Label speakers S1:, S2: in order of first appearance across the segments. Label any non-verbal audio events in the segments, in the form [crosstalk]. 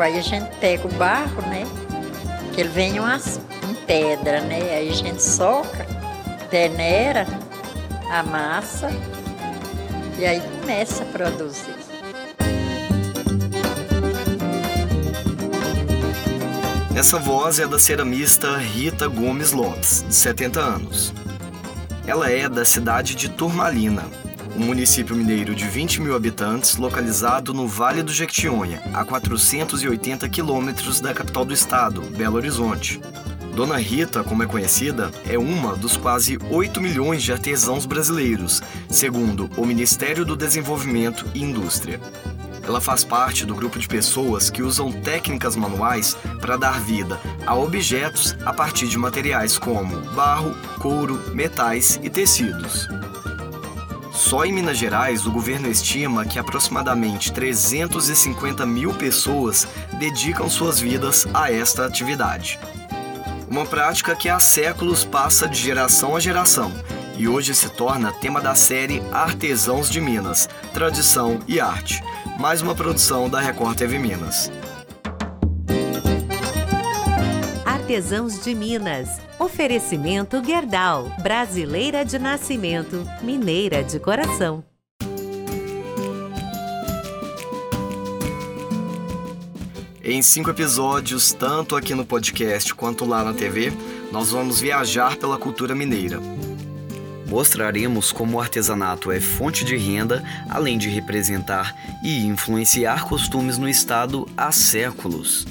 S1: Aí a gente pega o barro, né? Que ele vem umas, em pedra, né? Aí a gente soca, peneira a massa e aí começa a produzir.
S2: Essa voz é da ceramista Rita Gomes Lopes, de 70 anos. Ela é da cidade de Turmalina, um município mineiro de 20 mil habitantes localizado no Vale do Jequitinhonha, a 480 quilômetros da capital do estado, Belo Horizonte. Dona Rita, como é conhecida, é uma dos quase 8 milhões de artesãos brasileiros, segundo o Ministério do Desenvolvimento e Indústria. Ela faz parte do grupo de pessoas que usam técnicas manuais para dar vida a objetos a partir de materiais como barro, couro, metais e tecidos. Só em Minas Gerais, o governo estima que aproximadamente 350 mil pessoas dedicam suas vidas a esta atividade. Uma prática que há séculos passa de geração a geração e hoje se torna tema da série Artesãos de Minas Tradição e Arte, mais uma produção da Record TV Minas.
S3: Artesãos de Minas. Oferecimento Gerdau. Brasileira de nascimento, mineira de coração.
S2: Em cinco episódios, tanto aqui no podcast quanto lá na TV, nós vamos viajar pela cultura mineira. Mostraremos como o artesanato é fonte de renda, além de representar e influenciar costumes no estado há séculos.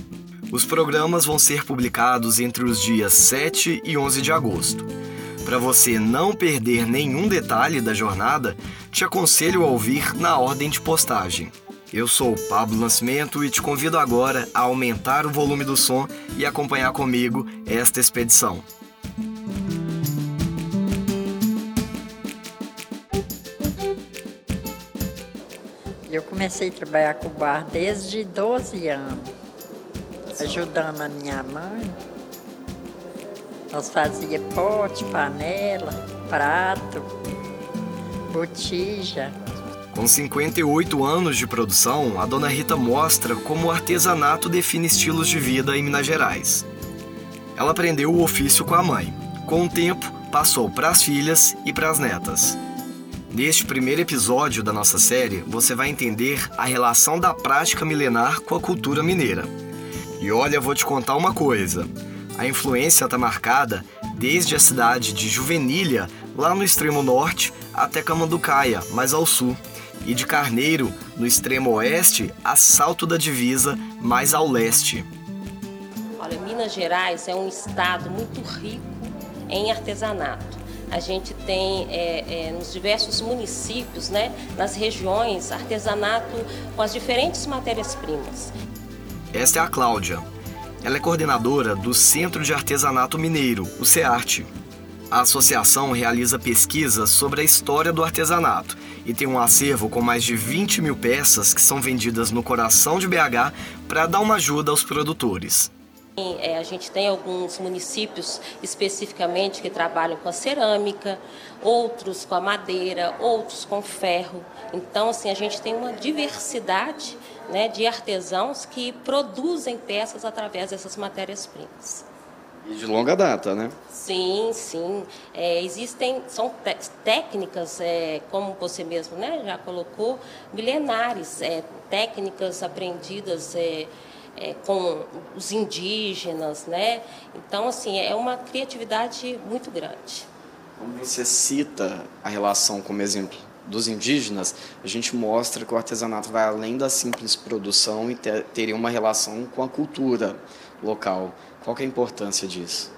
S2: Os programas vão ser publicados entre os dias 7 e 11 de agosto. Para você não perder nenhum detalhe da jornada, te aconselho a ouvir na ordem de postagem. Eu sou Pablo Nascimento e te convido agora a aumentar o volume do som e acompanhar comigo esta expedição.
S1: Eu comecei a trabalhar com bar desde 12 anos ajudando a minha mãe. Nós fazia pote, panela, prato, botija.
S2: Com 58 anos de produção, a dona Rita mostra como o artesanato define estilos de vida em Minas Gerais. Ela aprendeu o ofício com a mãe. Com o tempo, passou para as filhas e para as netas. Neste primeiro episódio da nossa série, você vai entender a relação da prática milenar com a cultura mineira. E olha, vou te contar uma coisa. A influência está marcada desde a cidade de Juvenília, lá no extremo norte, até Camanducaia, mais ao sul, e de Carneiro, no extremo oeste, a Salto da Divisa, mais ao leste.
S4: Olha, Minas Gerais é um estado muito rico em artesanato. A gente tem é, é, nos diversos municípios, né, nas regiões, artesanato com as diferentes matérias-primas.
S2: Esta é a Cláudia. Ela é coordenadora do Centro de Artesanato Mineiro, o CEARTE. A associação realiza pesquisas sobre a história do artesanato e tem um acervo com mais de 20 mil peças que são vendidas no coração de BH para dar uma ajuda aos produtores.
S4: É, a gente tem alguns municípios especificamente que trabalham com a cerâmica, outros com a madeira, outros com ferro. Então, assim, a gente tem uma diversidade né, de artesãos que produzem peças através dessas matérias-primas.
S2: E de longa data, né?
S4: Sim, sim. É, existem, são técnicas, é, como você mesmo né, já colocou, milenares, é, técnicas aprendidas é, é, com os indígenas, né? Então, assim, é uma criatividade muito grande.
S2: Como você cita a relação como exemplo dos indígenas, a gente mostra que o artesanato vai além da simples produção e ter, teria uma relação com a cultura local. Qual é a importância disso?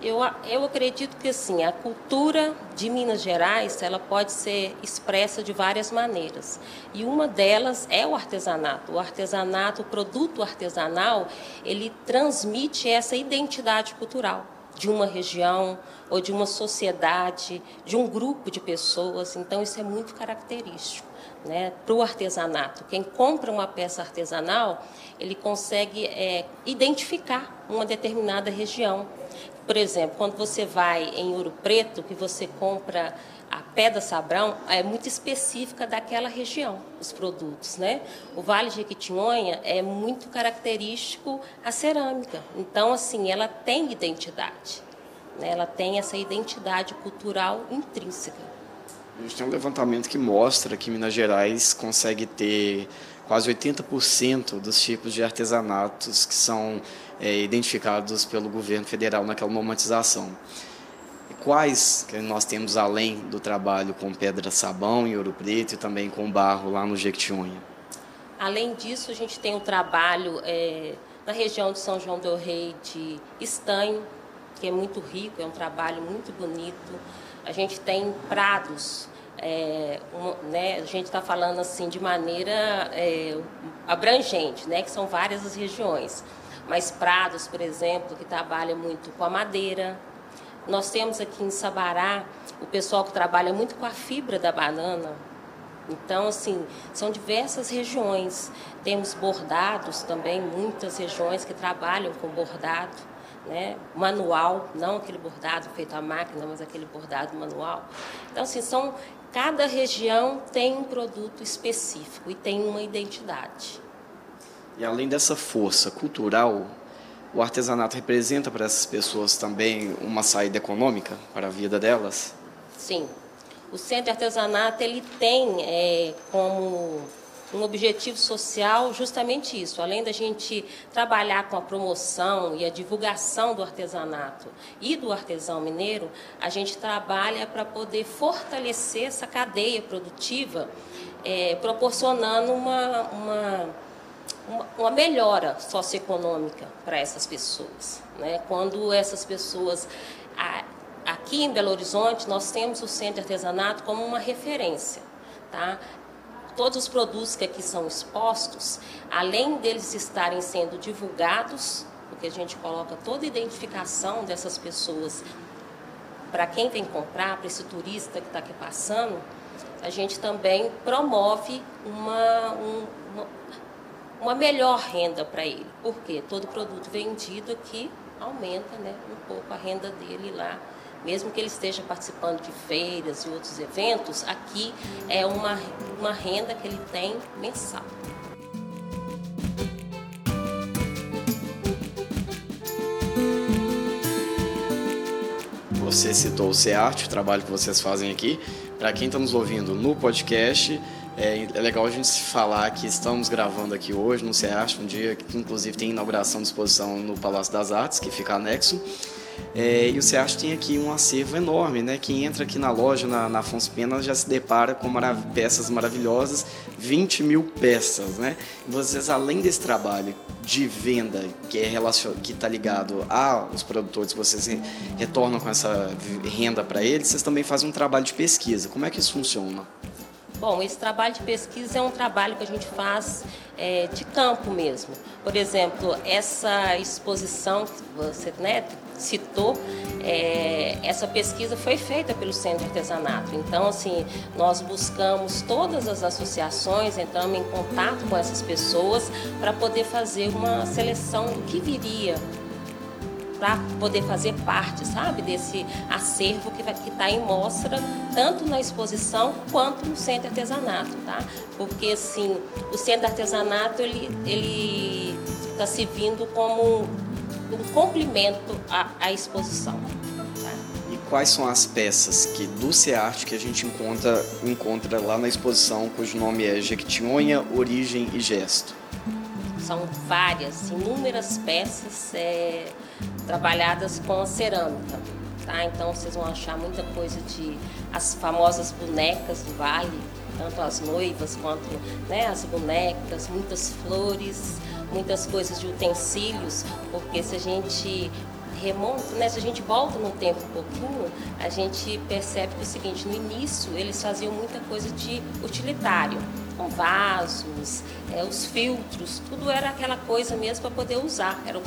S4: Eu, eu acredito que assim, a cultura de Minas Gerais ela pode ser expressa de várias maneiras. E uma delas é o artesanato. O artesanato, o produto artesanal, ele transmite essa identidade cultural de uma região ou de uma sociedade, de um grupo de pessoas. Então, isso é muito característico né, para o artesanato. Quem compra uma peça artesanal, ele consegue é, identificar uma determinada região Por exemplo, quando você vai em Ouro Preto, que você compra a pedra sabrão, é muito específica daquela região, os produtos, né? O Vale de Jequitinhonha é muito característico a cerâmica. Então, assim, ela tem identidade. Né? Ela tem essa identidade cultural intrínseca.
S5: A gente tem um levantamento que mostra que Minas Gerais consegue ter quase 80% dos tipos de artesanatos que são é, identificados pelo governo federal naquela normatização. Quais que nós temos além do trabalho com pedra sabão em Ouro Preto e também com barro lá no Jequitinhonha?
S4: Além disso, a gente tem o um trabalho é, na região de São João del Rei de estanho, que é muito rico, é um trabalho muito bonito. A gente tem prados, é, né, a gente está falando assim de maneira é, abrangente, né, que são várias as regiões mas Prados, por exemplo, que trabalha muito com a madeira. Nós temos aqui em Sabará o pessoal que trabalha muito com a fibra da banana. Então, assim, são diversas regiões. Temos bordados também, muitas regiões que trabalham com bordado, né? manual, não aquele bordado feito à máquina, mas aquele bordado manual. Então, assim, são, cada região tem um produto específico e tem uma identidade.
S5: E além dessa força cultural, o artesanato representa para essas pessoas também uma saída econômica para a vida delas?
S4: Sim. O Centro de Artesanato ele tem é, como um objetivo social justamente isso. Além da gente trabalhar com a promoção e a divulgação do artesanato e do artesão mineiro, a gente trabalha para poder fortalecer essa cadeia produtiva, é, proporcionando uma, uma uma, melhora socioeconômica para essas pessoas. Né? Quando essas pessoas. A, aqui em Belo Horizonte, nós temos o Centro de Artesanato como uma referência. Tá? Todos os produtos que aqui são expostos, além deles estarem sendo divulgados, porque a gente coloca toda a identificação dessas pessoas para quem vem comprar, para esse turista que está aqui passando, a gente também promove uma, um, uma, uma melhor renda para ele. Porque todo produto vendido aqui aumenta né, um pouco a renda dele lá. Mesmo que ele esteja participando de feiras e outros eventos, aqui é uma, uma renda que ele tem mensal.
S5: Você citou o SEART, o trabalho que vocês fazem aqui. Para quem está nos ouvindo no podcast, é, é, legal a gente falar que estamos gravando aqui hoje no CEAST, um dia que inclusive tem inauguração de exposição no Palácio das Artes, que fica anexo. É, e o CEAST tem aqui um acervo enorme, né? Quem entra aqui na loja, na, na Afonso Pena, já se depara com marav peças maravilhosas, 20 mil peças, né? Vocês, além desse trabalho de venda que é que está ligado aos produtores, vocês retornam com essa renda para eles, vocês também fazem um trabalho de pesquisa. Como é que isso funciona?
S4: Bom, esse trabalho de pesquisa é um trabalho que a gente faz é, de campo mesmo. Por exemplo, essa exposição que você né, citou, é, essa pesquisa foi feita pelo Centro de Artesanato. Então, assim, nós buscamos todas as associações, entramos em contato com essas pessoas para poder fazer uma seleção do que viria para poder fazer parte, sabe, desse acervo que está em mostra, tanto na exposição quanto no centro de artesanato, tá? Porque, assim, o centro de artesanato, ele está se vindo como um complemento à, à exposição. Tá?
S5: E quais são as peças que do CEART que a gente encontra, encontra lá na exposição, cujo nome é Jequitinhonha, Origem e Gesto?
S4: São várias, inúmeras peças. É trabalhadas com cerâmica. Tá? Então vocês vão achar muita coisa de as famosas bonecas do vale, tanto as noivas quanto né, as bonecas, muitas flores, muitas coisas de utensílios, porque se a gente remonta, né, se a gente volta no tempo um pouquinho, a gente percebe que é o seguinte, no início eles faziam muita coisa de utilitário, com vasos, é, os filtros, tudo era aquela coisa mesmo para poder usar, eram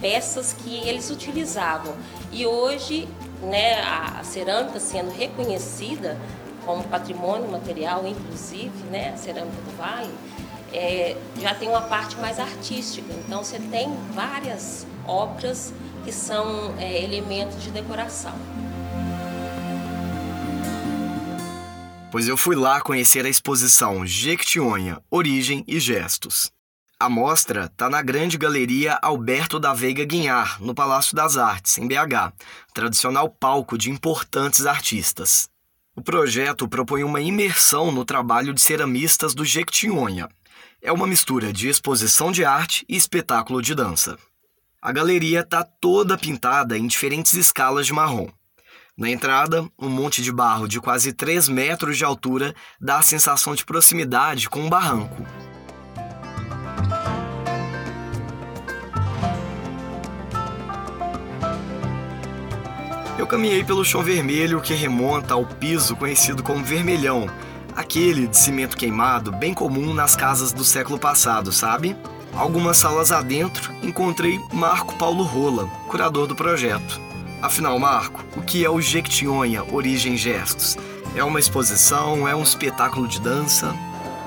S4: peças que eles utilizavam. E hoje, né, a, cerâmica sendo reconhecida como patrimônio material, inclusive, né, a cerâmica do Vale, é, já tem uma parte mais artística. Então, você tem várias obras que são é, elementos de decoração.
S2: Pois eu fui lá conhecer a exposição Jequitinhonha, Origem e Gestos. A mostra está na Grande Galeria Alberto da Veiga Guinhar, no Palácio das Artes, em BH, tradicional palco de importantes artistas. O projeto propõe uma imersão no trabalho de ceramistas do Jequitinhonha. É uma mistura de exposição de arte e espetáculo de dança. A galeria está toda pintada em diferentes escalas de marrom. Na entrada, um monte de barro de quase 3 metros de altura dá a sensação de proximidade com um barranco. Eu caminhei pelo chão vermelho que remonta ao piso conhecido como vermelhão, aquele de cimento queimado bem comum nas casas do século passado, sabe? Algumas salas adentro, encontrei Marco Paulo Rola, curador do projeto. Afinal, Marco, o que é o Jequitinhonha Origem Gestos? É uma exposição? É um espetáculo de dança?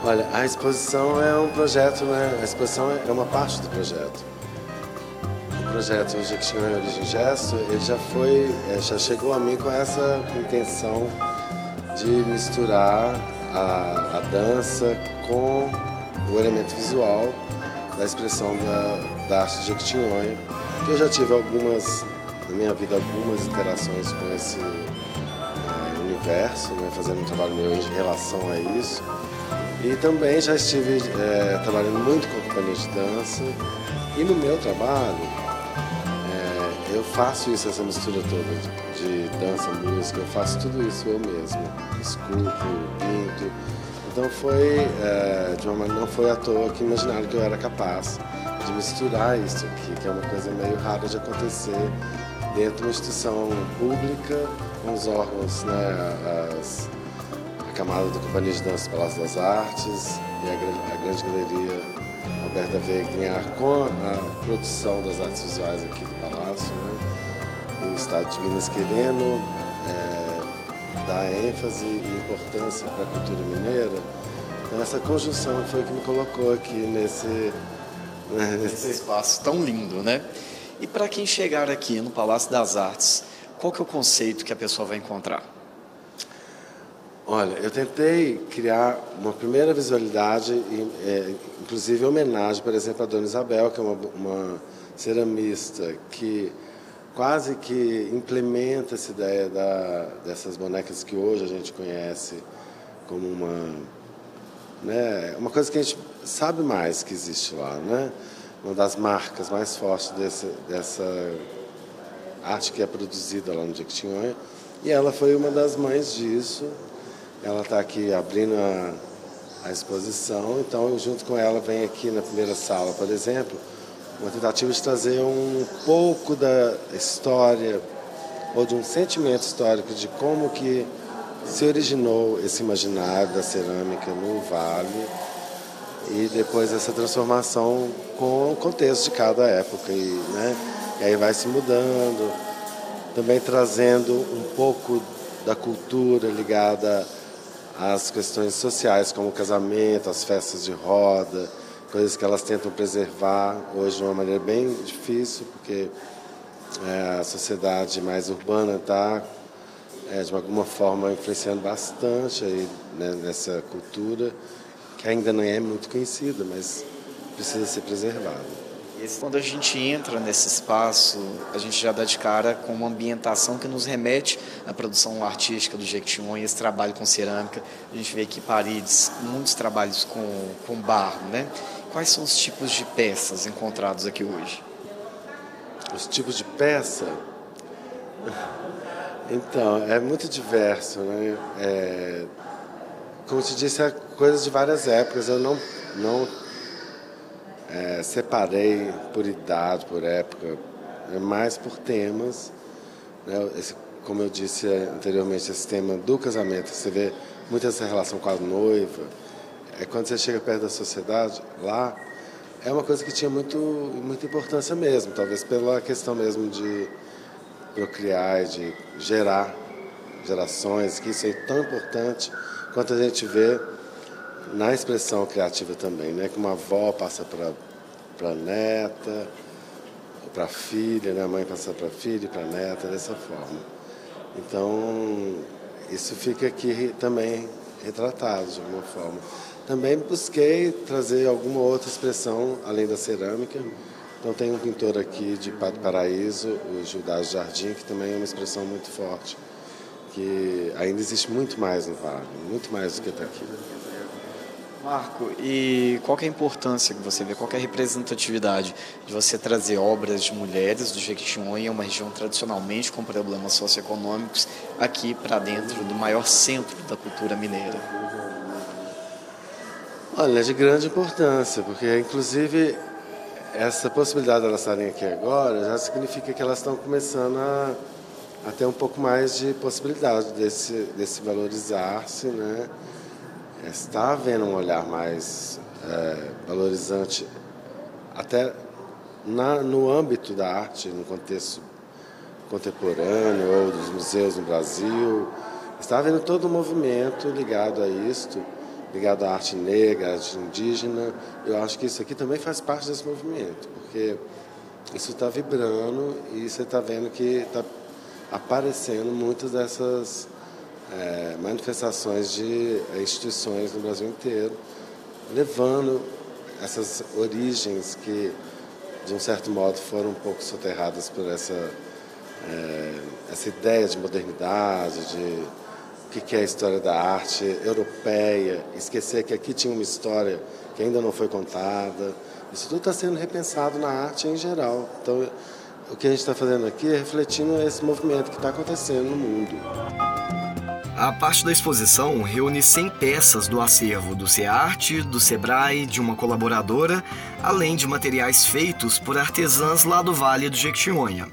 S6: Olha, a exposição é um projeto, né? A exposição é uma parte do projeto projeto Jequitinhonha Origem Gesto, ele já foi, é, já chegou a mim com essa intenção de misturar a, a dança com o elemento visual da expressão da, da arte de Jequitinhonha. Eu já tive algumas, na minha vida, algumas interações com esse é, universo, né, fazendo um trabalho meu em relação a isso. E também já estive é, trabalhando muito com a companhia de dança. E no meu trabalho, eu faço isso, essa mistura toda de, dança, música, eu faço tudo isso eu mesmo. Esculpo, pinto. Então foi, é, de uma maneira, não foi à toa que imaginaram que eu era capaz de misturar isso aqui, que é uma coisa meio rara de acontecer dentro de uma instituição pública, com os órgãos, né, as, a camada da Companhia de Dança do Palácio das Artes e a, a Grande Galeria Alberta Veiga com a produção das artes visuais aqui Estado de Minas querendo é, dar ênfase e importância para a cultura mineira. Então essa conjunção foi que me colocou aqui nesse,
S5: né, nesse espaço tão lindo, né? E para quem chegar aqui no Palácio das Artes, qual que é o conceito que a pessoa vai encontrar?
S6: Olha, eu tentei criar uma primeira visualidade, é, inclusive homenagem, por exemplo, a Dona Isabel, que é uma, uma ceramista que quase que implementa essa ideia da, dessas bonecas que hoje a gente conhece como uma, né, uma coisa que a gente sabe mais que existe lá, né? Uma das marcas mais fortes desse, dessa arte que é produzida lá no Jequitinhonha. E ela foi uma das mães disso. Ela está aqui abrindo a, a exposição, então eu junto com ela venho aqui na primeira sala, por exemplo, uma tentativa de trazer um pouco da história ou de um sentimento histórico de como que se originou esse imaginário da cerâmica no Vale e depois essa transformação com o contexto de cada época e, né, e aí vai se mudando, também trazendo um pouco da cultura ligada as questões sociais, como o casamento, as festas de roda, coisas que elas tentam preservar hoje de uma maneira bem difícil, porque é, a sociedade mais urbana está, é, de alguma forma, influenciando bastante aí, né, nessa cultura, que ainda não é muito conhecida, mas precisa ser preservada.
S5: Quando a gente entra nesse espaço, a gente já dá de cara com uma ambientação que nos remete à produção artística do Jequitinhonha, esse trabalho com cerâmica. A gente vê aqui paredes, muitos trabalhos com, com barro, né? Quais são os tipos de peças encontrados aqui hoje?
S6: Os tipos de peça? Então, é muito diverso, né? É, como te disse, é coisas de várias épocas. Eu não, não é, separei por idade, por época, é mais por temas. Né? Esse, como eu disse anteriormente, esse tema do casamento, você vê muito essa relação com a noiva. É quando você chega perto da sociedade, lá é uma coisa que tinha muito, muita importância mesmo, talvez pela questão mesmo de procriar, de gerar gerações, que isso é tão importante quanto a gente vê na expressão criativa também, né? Que uma avó passa para a neta, para a filha, né? a mãe passar para a filha e para a neta, dessa forma. Então, isso fica aqui também retratado de alguma forma. Também busquei trazer alguma outra expressão além da cerâmica. Então tem um pintor aqui de Pato Paraíso, o Gildas Jardim, que também é uma expressão muito forte, que ainda existe muito mais no Vale, muito mais do que está aqui.
S5: Marco, e qual é a importância que você vê, qual é a representatividade de você trazer obras de mulheres do Jequitinhonha, uma região tradicionalmente com problemas socioeconômicos, aqui para dentro do maior centro da cultura mineira?
S6: Olha, é de grande importância, porque inclusive essa possibilidade de elas estarem aqui agora já significa que elas estão começando a, a ter um pouco mais de possibilidade desse, desse valorizar-se, né? está havendo um olhar mais é, valorizante, até na, no âmbito da arte, no contexto contemporâneo ou dos museus no Brasil. Está havendo todo um movimento ligado a isto, ligado à arte negra, à arte indígena. Eu acho que isso aqui também faz parte desse movimento, porque isso está vibrando e você está vendo que está aparecendo muitas dessas é, manifestações de instituições no Brasil inteiro, levando essas origens que, de um certo modo, foram um pouco soterradas por essa, é, essa ideia de modernidade, de o que é a história da arte europeia, esquecer que aqui tinha uma história que ainda não foi contada. Isso tudo está sendo repensado na arte em geral. Então, o que a gente está fazendo aqui é refletindo esse movimento que está acontecendo no mundo.
S2: A parte da exposição reúne 100 peças do acervo do SEARTE, do SEBRAE, de uma colaboradora, além de materiais feitos por artesãs lá do Vale do Jequitinhonha.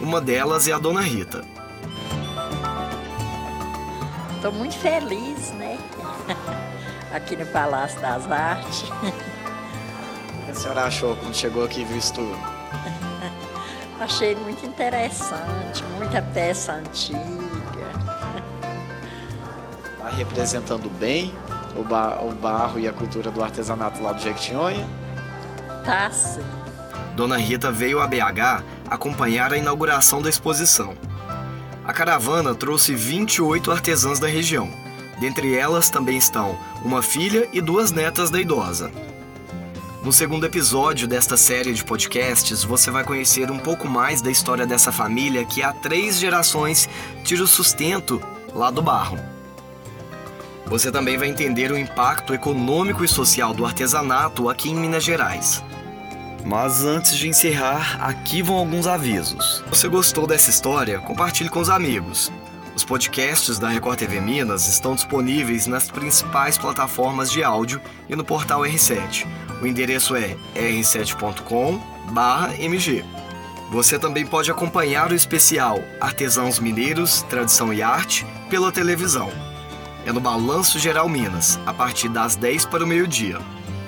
S2: Uma delas é a Dona Rita.
S1: Estou muito feliz, né? [laughs] Aqui no Palácio das Artes.
S5: O que a senhora achou quando chegou aqui e viu isso tudo? [laughs]
S1: Achei muito interessante, muita peça antiga [laughs]
S5: representando bem o, bar, o barro e a cultura do artesanato lá do Jequitinhonha?
S1: Tá sim.
S2: Dona Rita veio a BH acompanhar a inauguração da exposição. A caravana trouxe 28 artesãs da região. Dentre elas também estão uma filha e duas netas da idosa. No segundo episódio desta série de podcasts, você vai conhecer um pouco mais da história dessa família que há três gerações tira o sustento lá do barro. Você também vai entender o impacto econômico e social do artesanato aqui em Minas Gerais. Mas antes de encerrar, aqui vão alguns avisos. Você gostou dessa história, compartilhe com os amigos. Os podcasts da Record TV Minas estão disponíveis nas principais plataformas de áudio e no portal R7. O endereço é r7.com/mg. Você também pode acompanhar o especial Artesãos Mineiros, Tradição e Arte pela televisão é no Balanço Geral Minas, a partir das 10 para o meio-dia.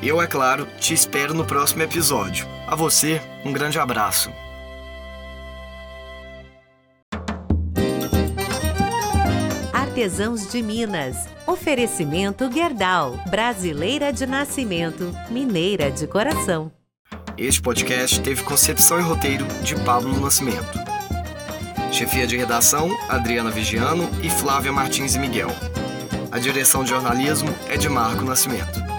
S2: Eu, é claro, te espero no próximo episódio. A você, um grande abraço.
S3: Artesãos de Minas. Oferecimento Gerdau. Brasileira de nascimento, mineira de coração.
S2: Este podcast teve concepção e roteiro de Pablo Nascimento. Chefia de redação, Adriana Vigiano e Flávia Martins e Miguel. A direção de jornalismo é de Marco Nascimento.